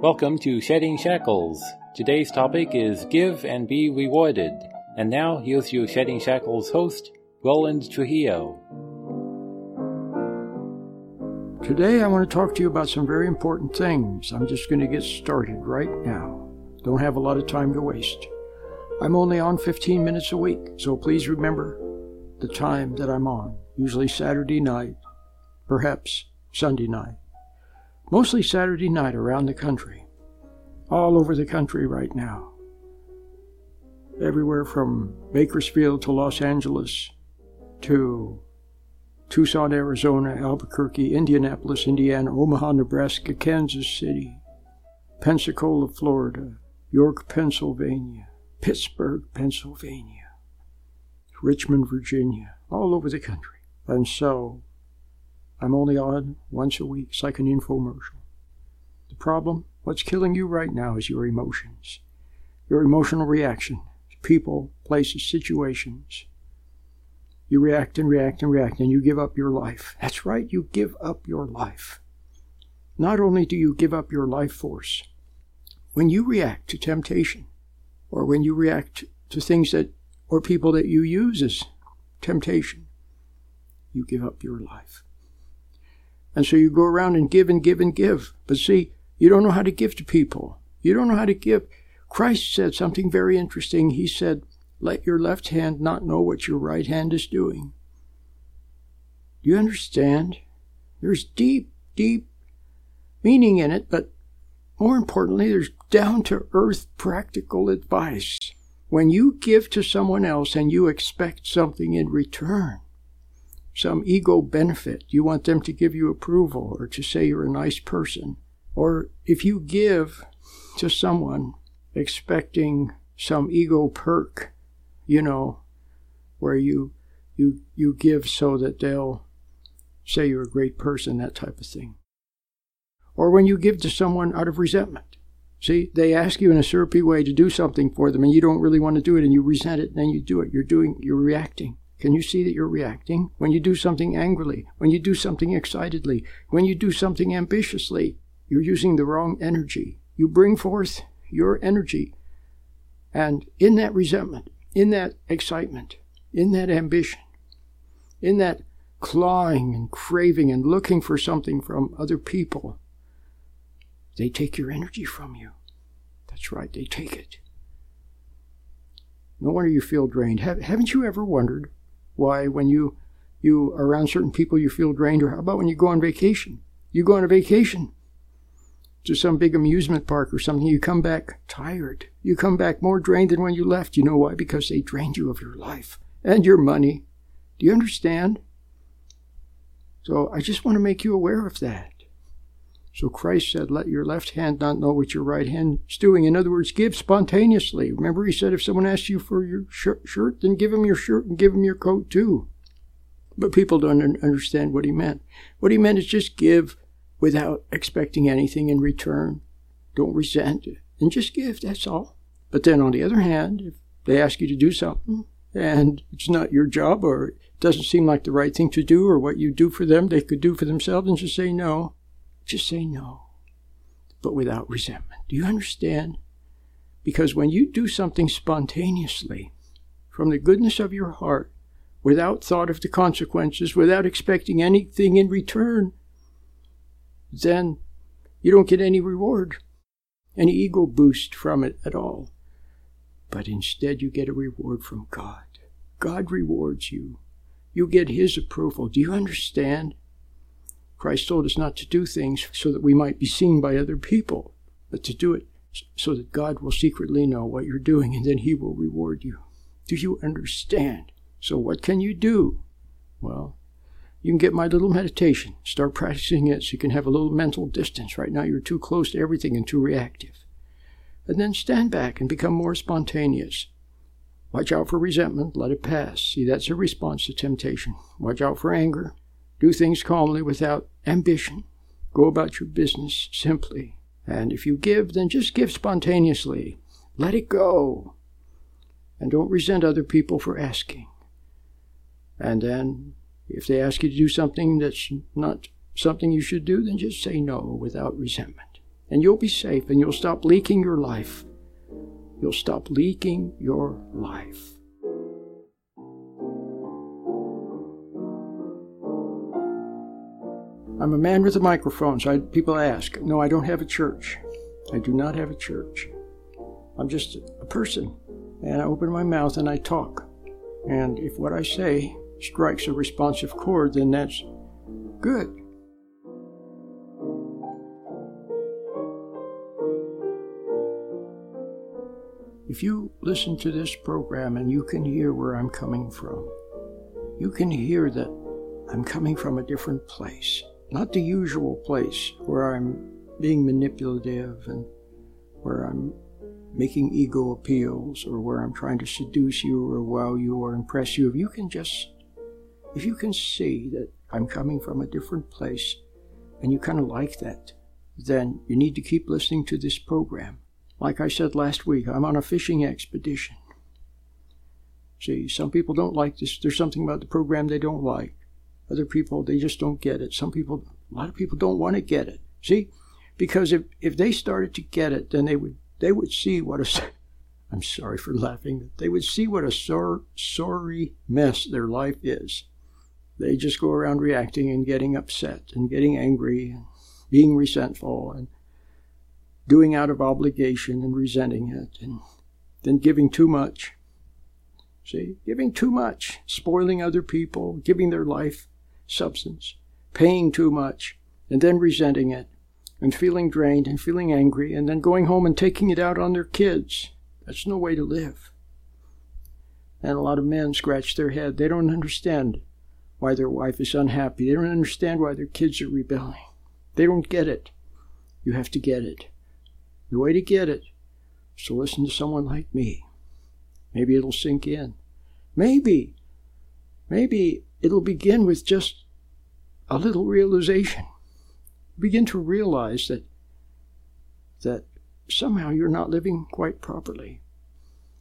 Welcome to Shedding Shackles. Today's topic is Give and Be Rewarded. And now, here's your Shedding Shackles host, Roland Trujillo. Today, I want to talk to you about some very important things. I'm just going to get started right now. Don't have a lot of time to waste. I'm only on 15 minutes a week, so please remember the time that I'm on, usually Saturday night, perhaps Sunday night mostly Saturday night around the country, all over the country right now. Everywhere from Bakersfield to Los Angeles to Tucson, Arizona, Albuquerque, Indianapolis, Indiana, Omaha, Nebraska, Kansas City, Pensacola, Florida, York, Pennsylvania, Pittsburgh, Pennsylvania, Richmond, Virginia, all over the country. And so I'm only on once a week. It's like an infomercial. The problem, what's killing you right now is your emotions, your emotional reaction to people, places, situations. You react and react and react, and you give up your life. That's right, you give up your life. Not only do you give up your life force, when you react to temptation, or when you react to things that, or people that you use as temptation, you give up your life. And so you go around and give and give and give. But see, you don't know how to give to people. You don't know how to give. Christ said something very interesting. He said, Let your left hand not know what your right hand is doing. Do you understand? There's deep, deep meaning in it, but more importantly, there's down to earth practical advice. When you give to someone else and you expect something in return, some ego benefit. You want them to give you approval or to say you're a nice person. Or if you give to someone expecting some ego perk, you know, where you you you give so that they'll say you're a great person, that type of thing. Or when you give to someone out of resentment. See, they ask you in a syrupy way to do something for them and you don't really want to do it and you resent it and then you do it. You're doing you're reacting. Can you see that you're reacting? When you do something angrily, when you do something excitedly, when you do something ambitiously, you're using the wrong energy. You bring forth your energy. And in that resentment, in that excitement, in that ambition, in that clawing and craving and looking for something from other people, they take your energy from you. That's right, they take it. No wonder you feel drained. Haven't you ever wondered why when you you are around certain people you feel drained? Or how about when you go on vacation? You go on a vacation to some big amusement park or something you come back tired. You come back more drained than when you left. You know why? Because they drained you of your life and your money. Do you understand? So i just want to make you aware of that so Christ said, Let your left hand not know what your right hand is doing. In other words, give spontaneously. Remember, he said, if someone asks you for your shirt, then give him your shirt and give him your coat too. But people don't understand what he meant. What he meant is just give without expecting anything in return. Don't resent it. And just give, that's all. But then on the other hand, if they ask you to do something and it's not your job or it doesn't seem like the right thing to do or what you do for them they could do for themselves, and just say no. Just say no, but without resentment. Do you understand? Because when you do something spontaneously, from the goodness of your heart, without thought of the consequences, without expecting anything in return, then you don't get any reward, any ego boost from it at all. But instead, you get a reward from God. God rewards you. You get His approval. Do you understand? Christ told us not to do things so that we might be seen by other people, but to do it so that God will secretly know what you're doing and then He will reward you. Do you understand? So, what can you do? Well, you can get my little meditation. Start practicing it so you can have a little mental distance. Right now, you're too close to everything and too reactive. And then stand back and become more spontaneous. Watch out for resentment, let it pass. See, that's a response to temptation. Watch out for anger, do things calmly without ambition. Go about your business simply. And if you give, then just give spontaneously. Let it go. And don't resent other people for asking. And then if they ask you to do something that's not something you should do, then just say no without resentment. And you'll be safe and you'll stop leaking your life. You'll stop leaking your life. I'm a man with a microphone, so I, people ask. No, I don't have a church. I do not have a church. I'm just a person. And I open my mouth and I talk. And if what I say strikes a responsive chord, then that's good. If you listen to this program and you can hear where I'm coming from, you can hear that I'm coming from a different place, not the usual place where I'm being manipulative and where I'm making ego appeals or where I'm trying to seduce you or wow you or impress you. If you can just if you can see that I'm coming from a different place and you kind of like that, then you need to keep listening to this program. Like I said last week, I'm on a fishing expedition. See, some people don't like this. There's something about the program they don't like. Other people, they just don't get it. Some people, a lot of people don't want to get it. See, because if, if they started to get it, then they would they would see what a I'm sorry for laughing. They would see what a sor- sorry mess their life is. They just go around reacting and getting upset and getting angry and being resentful and doing out of obligation and resenting it and then giving too much. See, giving too much, spoiling other people, giving their life substance, paying too much, and then resenting it and feeling drained and feeling angry and then going home and taking it out on their kids. That's no way to live. And a lot of men scratch their head. They don't understand why their wife is unhappy. They don't understand why their kids are rebelling. They don't get it. You have to get it. The way to get it is to listen to someone like me. Maybe it'll sink in. Maybe, maybe it'll begin with just a little realization. Begin to realize that that somehow you're not living quite properly.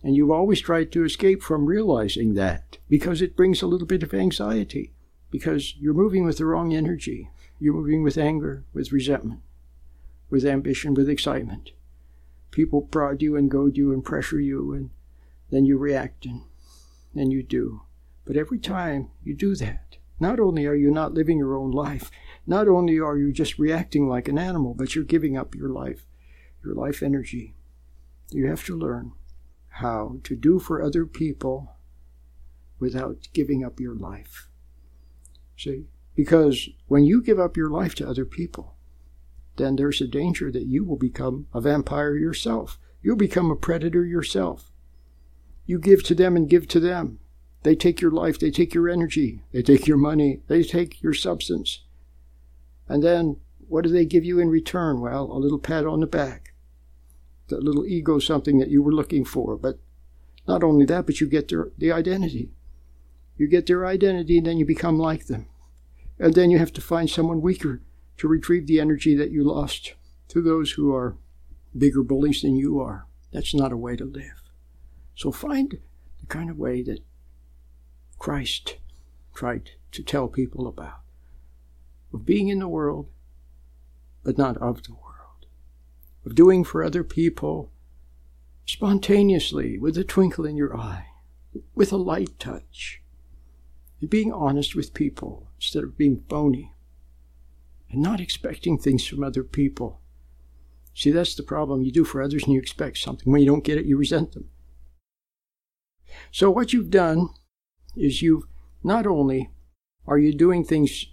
And you've always tried to escape from realizing that because it brings a little bit of anxiety, because you're moving with the wrong energy. You're moving with anger, with resentment, with ambition, with excitement. People prod you and goad you and pressure you, and then you react and then you do. But every time you do that, not only are you not living your own life, not only are you just reacting like an animal, but you're giving up your life, your life energy. You have to learn how to do for other people without giving up your life. See? Because when you give up your life to other people, then there's a danger that you will become a vampire yourself. You'll become a predator yourself. You give to them and give to them. They take your life, they take your energy, they take your money, they take your substance. And then what do they give you in return? Well, a little pat on the back that little ego something that you were looking for. But not only that, but you get their the identity. You get their identity, and then you become like them. And then you have to find someone weaker to retrieve the energy that you lost to those who are bigger bullies than you are. That's not a way to live. So find the kind of way that Christ tried to tell people about of being in the world, but not of the world of doing for other people spontaneously, with a twinkle in your eye, with a light touch, and being honest with people instead of being phony, and not expecting things from other people. See, that's the problem. You do for others and you expect something. When you don't get it, you resent them. So, what you've done is you've not only are you doing things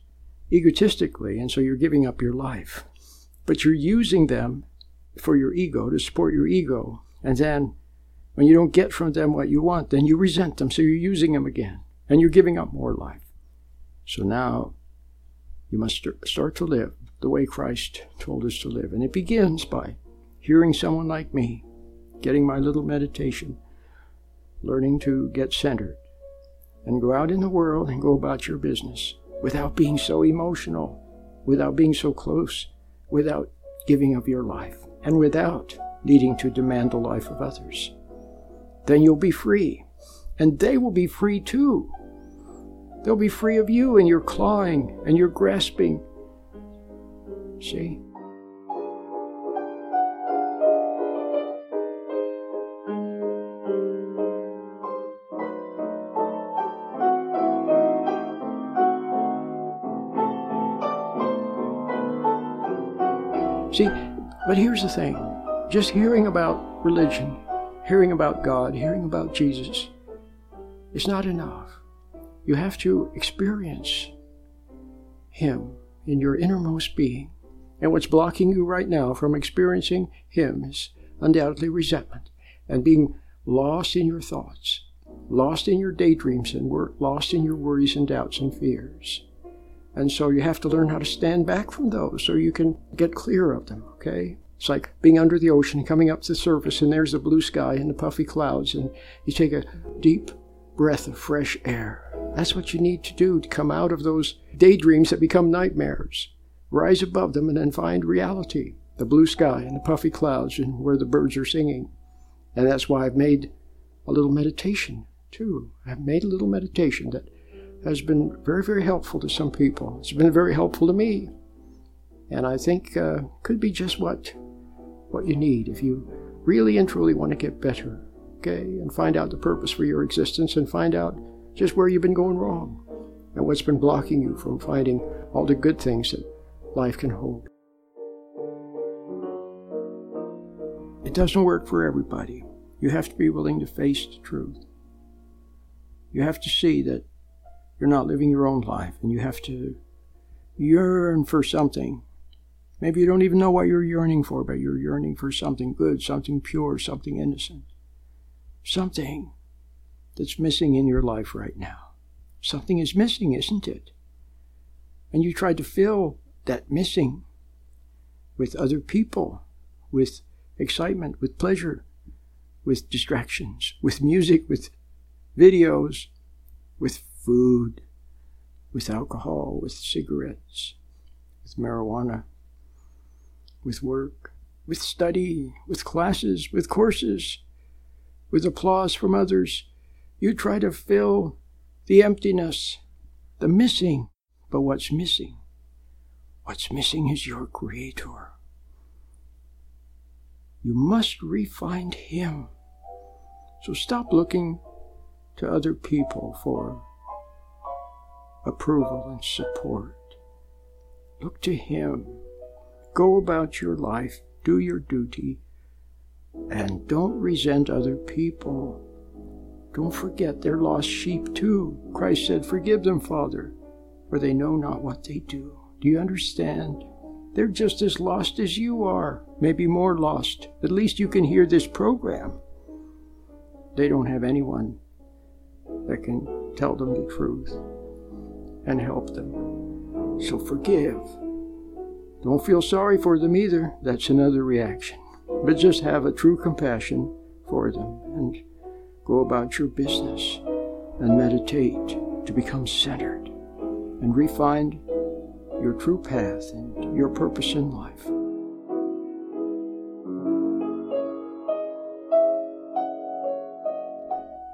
egotistically, and so you're giving up your life, but you're using them for your ego, to support your ego. And then when you don't get from them what you want, then you resent them. So you're using them again and you're giving up more life. So now you must start to live the way Christ told us to live. And it begins by hearing someone like me, getting my little meditation, learning to get centered, and go out in the world and go about your business without being so emotional, without being so close, without giving of your life and without needing to demand the life of others. Then you'll be free, and they will be free too. They'll be free of you and your clawing and your grasping. See, but here's the thing just hearing about religion, hearing about God, hearing about Jesus is not enough. You have to experience Him in your innermost being. And what's blocking you right now from experiencing Him is undoubtedly resentment and being lost in your thoughts, lost in your daydreams, and lost in your worries and doubts and fears. And so you have to learn how to stand back from those so you can get clear of them, okay? It's like being under the ocean coming up to the surface, and there's the blue sky and the puffy clouds, and you take a deep breath of fresh air. That's what you need to do to come out of those daydreams that become nightmares. Rise above them and then find reality the blue sky and the puffy clouds and where the birds are singing. And that's why I've made a little meditation, too. I've made a little meditation that has been very, very helpful to some people. It's been very helpful to me. And I think uh, could be just what what you need if you really and truly want to get better, okay, and find out the purpose for your existence and find out just where you've been going wrong and what's been blocking you from finding all the good things that life can hold. It doesn't work for everybody. You have to be willing to face the truth. You have to see that you're not living your own life and you have to yearn for something. Maybe you don't even know what you're yearning for, but you're yearning for something good, something pure, something innocent. Something that's missing in your life right now. Something is missing, isn't it? And you try to fill that missing with other people, with excitement, with pleasure, with distractions, with music, with videos, with food, with alcohol, with cigarettes, with marijuana, with work, with study, with classes, with courses, with applause from others. You try to fill the emptiness, the missing. But what's missing? What's missing is your Creator. You must re-find Him. So stop looking to other people for approval and support. Look to Him. Go about your life, do your duty, and don't resent other people. Don't forget they're lost sheep too. Christ said, Forgive them, Father, for they know not what they do. Do you understand? They're just as lost as you are, maybe more lost. At least you can hear this program. They don't have anyone that can tell them the truth and help them. So forgive. Don't feel sorry for them either. That's another reaction. But just have a true compassion for them and go about your business and meditate to become centered and refine your true path and your purpose in life.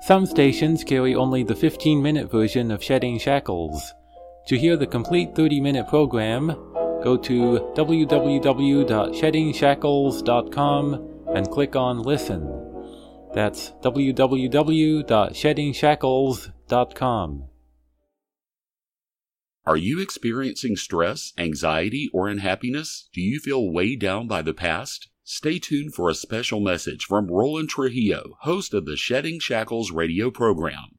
Some stations carry only the 15 minute version of Shedding Shackles. To hear the complete 30 minute program, go to www.sheddingshackles.com and click on Listen. That's www.sheddingshackles.com. Are you experiencing stress, anxiety, or unhappiness? Do you feel weighed down by the past? Stay tuned for a special message from Roland Trujillo, host of the Shedding Shackles radio program.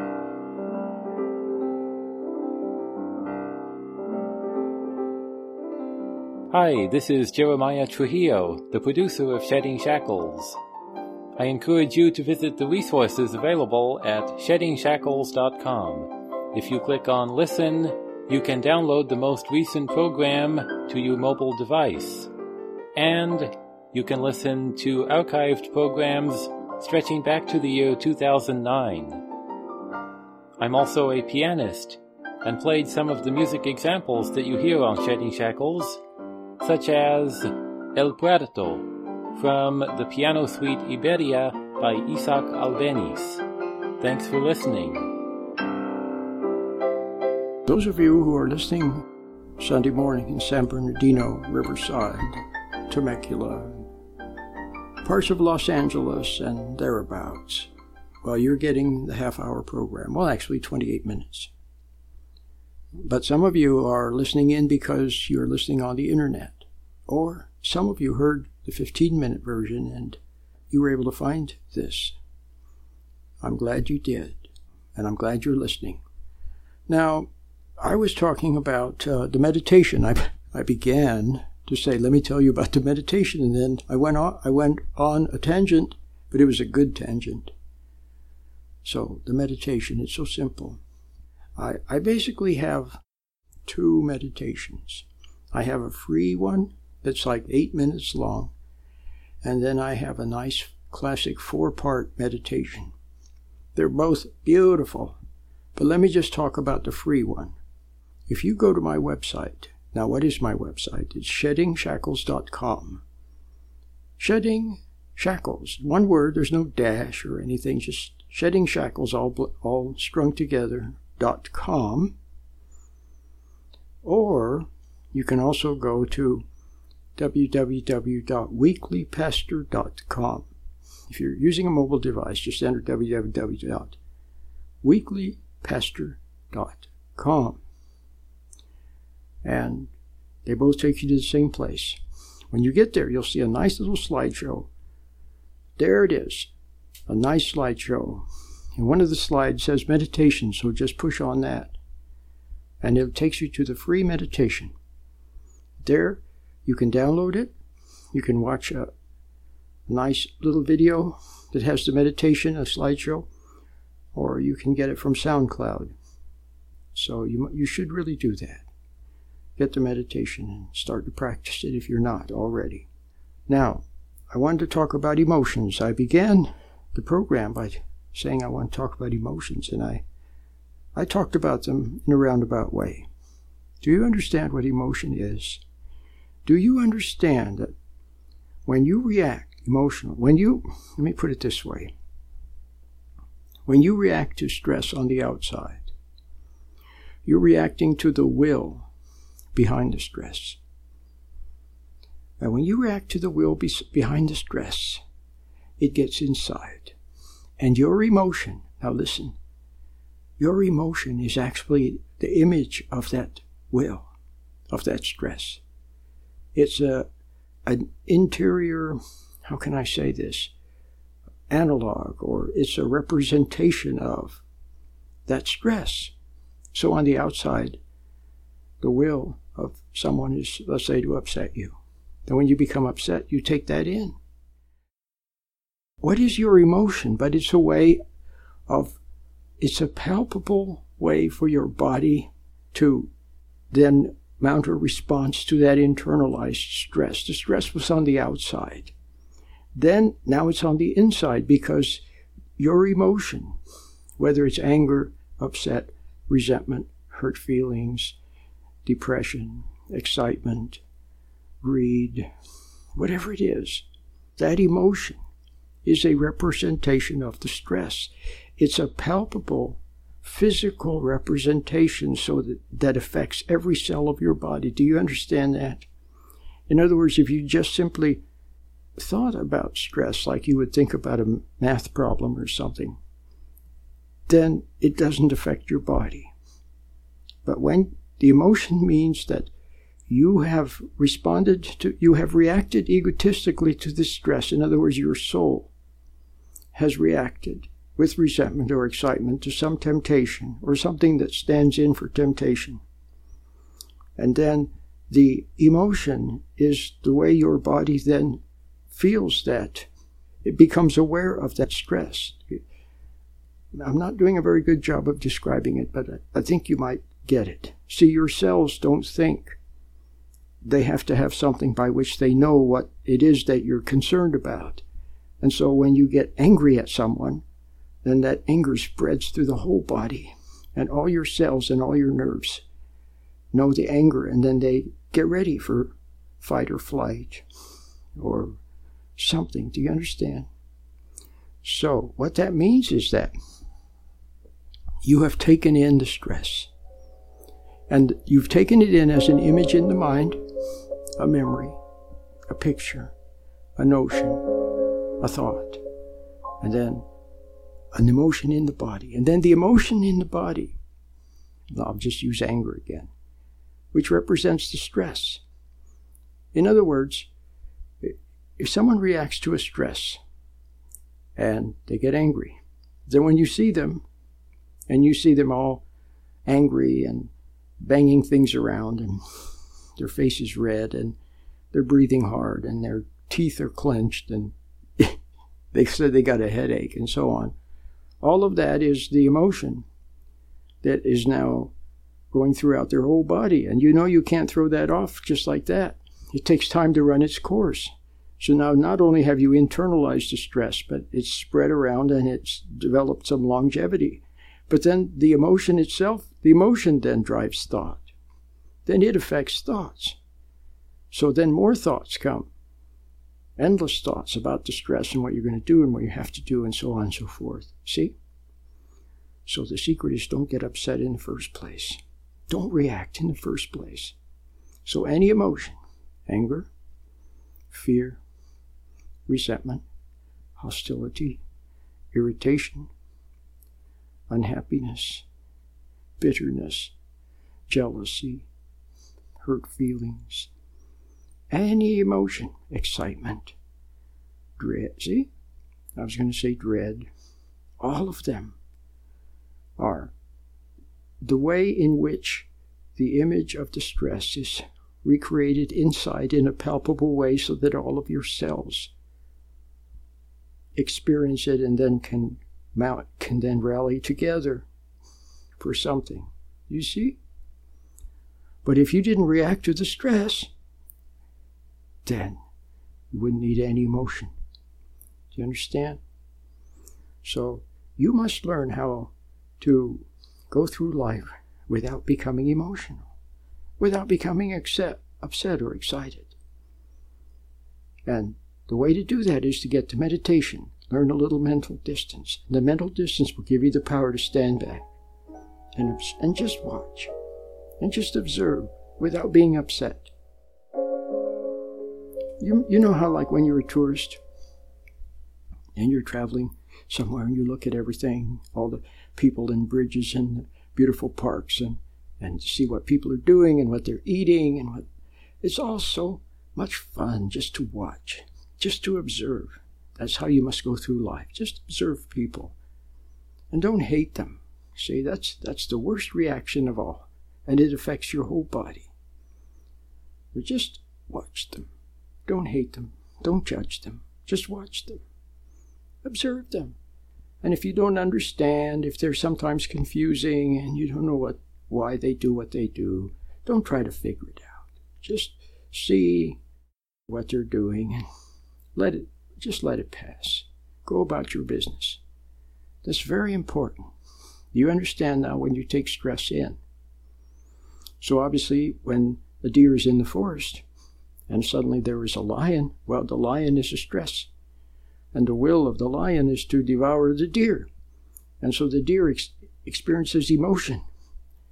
Hi, this is Jeremiah Trujillo, the producer of Shedding Shackles. I encourage you to visit the resources available at sheddingshackles.com. If you click on Listen, you can download the most recent program to your mobile device. And you can listen to archived programs stretching back to the year 2009. I'm also a pianist and played some of the music examples that you hear on Shedding Shackles, such as El Puerto from the piano suite Iberia by Isaac Albeniz. Thanks for listening. Those of you who are listening Sunday morning in San Bernardino, Riverside, Temecula, parts of Los Angeles and thereabouts, well, you're getting the half hour program. Well, actually, 28 minutes. But some of you are listening in because you're listening on the internet. Or some of you heard the 15 minute version and you were able to find this. I'm glad you did, and I'm glad you're listening. Now, I was talking about uh, the meditation. I, I began to say, let me tell you about the meditation, and then I went on, I went on a tangent, but it was a good tangent. So the meditation, it's so simple. I, I basically have two meditations. I have a free one that's like eight minutes long, and then I have a nice classic four part meditation. They're both beautiful, but let me just talk about the free one. If you go to my website, now what is my website? It's sheddingshackles.com. Shedding Shackles, one word, there's no dash or anything, just shedding shackles all, all strung together com. Or you can also go to www.weeklypastor.com. If you're using a mobile device, just enter www.weeklypastor.com. And they both take you to the same place. When you get there, you'll see a nice little slideshow. There it is, a nice slideshow. And one of the slides says meditation, so just push on that. And it takes you to the free meditation. There, you can download it. You can watch a nice little video that has the meditation, a slideshow, or you can get it from SoundCloud. So you, you should really do that. Get the meditation and start to practice it if you're not already. Now, I wanted to talk about emotions. I began the program by saying I want to talk about emotions, and I, I talked about them in a roundabout way. Do you understand what emotion is? Do you understand that when you react emotionally, when you, let me put it this way, when you react to stress on the outside, you're reacting to the will behind the stress. And when you react to the will be, behind the stress, it gets inside. And your emotion, now listen, your emotion is actually the image of that will, of that stress. It's a, an interior, how can I say this, analog, or it's a representation of that stress. So on the outside, the will of someone is, let's say, to upset you. And when you become upset, you take that in. What is your emotion? But it's a way of, it's a palpable way for your body to then mount a response to that internalized stress. The stress was on the outside. Then, now it's on the inside because your emotion, whether it's anger, upset, resentment, hurt feelings, depression, excitement, greed, whatever it is, that emotion is a representation of the stress. It's a palpable physical representation so that that affects every cell of your body. Do you understand that? In other words, if you just simply thought about stress like you would think about a math problem or something, then it doesn't affect your body. But when the emotion means that you have responded to, you have reacted egotistically to this stress, in other words, your soul has reacted with resentment or excitement to some temptation or something that stands in for temptation. And then the emotion is the way your body then feels that. It becomes aware of that stress. I'm not doing a very good job of describing it, but I think you might get it. See, your cells don't think. They have to have something by which they know what it is that you're concerned about. And so when you get angry at someone, then that anger spreads through the whole body, and all your cells and all your nerves know the anger, and then they get ready for fight or flight or something. Do you understand? So, what that means is that you have taken in the stress. And you've taken it in as an image in the mind, a memory, a picture, a notion, a thought, and then an emotion in the body. And then the emotion in the body, I'll just use anger again, which represents the stress. In other words, if someone reacts to a stress and they get angry, then when you see them, and you see them all angry and banging things around, and their face is red, and they're breathing hard, and their teeth are clenched, and they said they got a headache, and so on. All of that is the emotion that is now going throughout their whole body. And you know you can't throw that off just like that. It takes time to run its course. So now not only have you internalized the stress, but it's spread around and it's developed some longevity. But then the emotion itself, the emotion then drives thought. Then it affects thoughts. So then more thoughts come. Endless thoughts about distress and what you're going to do and what you have to do and so on and so forth. See? So the secret is don't get upset in the first place. Don't react in the first place. So any emotion, anger, fear, resentment, hostility, irritation, unhappiness, bitterness, jealousy, hurt feelings, any emotion, excitement, dread. See, I was going to say dread. All of them are the way in which the image of distress is recreated inside in a palpable way so that all of your cells experience it and then can mount can then rally together for something. You see? But if you didn't react to the stress, then you wouldn't need any emotion. Do you understand? So you must learn how to go through life without becoming emotional, without becoming upset, upset or excited. And the way to do that is to get to meditation, learn a little mental distance. The mental distance will give you the power to stand back and, and just watch and just observe without being upset. You, you know how, like, when you're a tourist and you're traveling somewhere and you look at everything, all the people and bridges and beautiful parks, and, and see what people are doing and what they're eating, and what it's all so much fun just to watch just to observe. That's how you must go through life. Just observe people. And don't hate them. See, that's, that's the worst reaction of all. And it affects your whole body. But just watch them. Don't hate them. Don't judge them. Just watch them. Observe them. And if you don't understand, if they're sometimes confusing and you don't know what, why they do what they do, don't try to figure it out. Just see what they're doing and let it, just let it pass. Go about your business. That's very important. You understand now when you take stress in. So obviously, when a deer is in the forest and suddenly there is a lion, well, the lion is a stress. And the will of the lion is to devour the deer. And so the deer ex- experiences emotion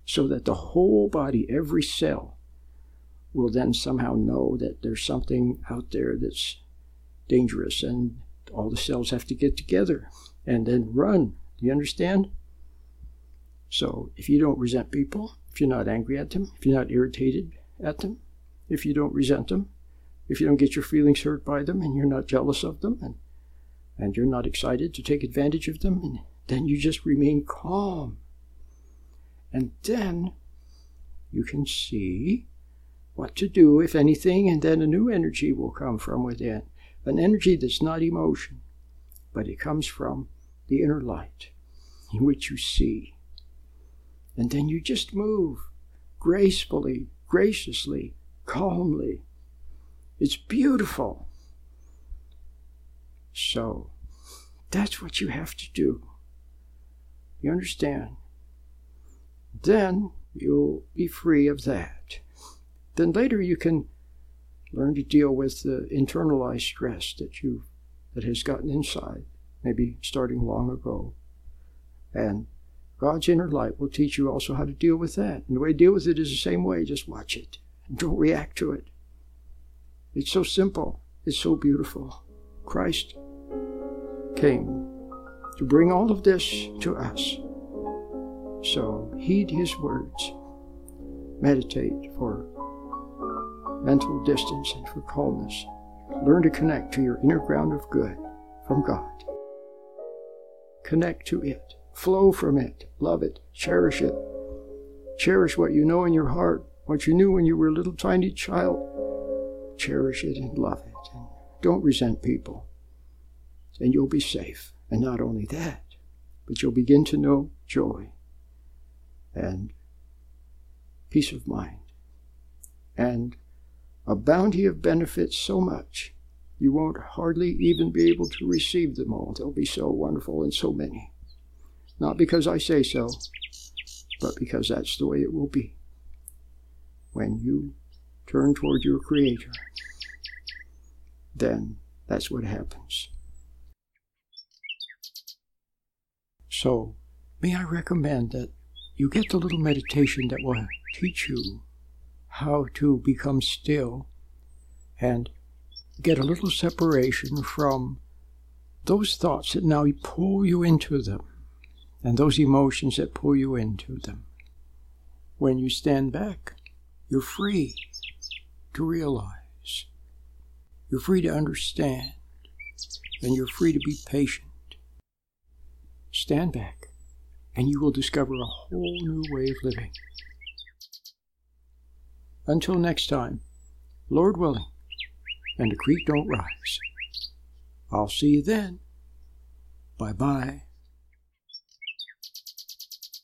so that the whole body, every cell, will then somehow know that there's something out there that's dangerous and all the cells have to get together and then run. Do you understand? So if you don't resent people, if you're not angry at them, if you're not irritated at them, if you don't resent them, if you don't get your feelings hurt by them and you're not jealous of them and, and you're not excited to take advantage of them, and then you just remain calm. And then you can see what to do, if anything, and then a new energy will come from within an energy that's not emotion, but it comes from the inner light in which you see. And then you just move gracefully, graciously, calmly. It's beautiful. So, that's what you have to do. You understand? Then you'll be free of that. Then later you can learn to deal with the internalized stress that you that has gotten inside, maybe starting long ago. And God's inner light will teach you also how to deal with that. And the way to deal with it is the same way. Just watch it don't react to it. It's so simple. It's so beautiful. Christ came to bring all of this to us. So heed his words. Meditate for mental distance and for calmness. Learn to connect to your inner ground of good from God. Connect to it. Flow from it. Love it. Cherish it. Cherish what you know in your heart, what you knew when you were a little tiny child. Cherish it and love it. And don't resent people. And you'll be safe. And not only that, but you'll begin to know joy and peace of mind and a bounty of benefits so much you won't hardly even be able to receive them all. They'll be so wonderful and so many. Not because I say so, but because that's the way it will be. When you turn toward your Creator, then that's what happens. So, may I recommend that you get the little meditation that will teach you how to become still and get a little separation from those thoughts that now pull you into them and those emotions that pull you into them. When you stand back, you're free to realize, you're free to understand, and you're free to be patient. Stand back, and you will discover a whole new way of living. Until next time, Lord willing, and the creek don't rise. I'll see you then. Bye bye.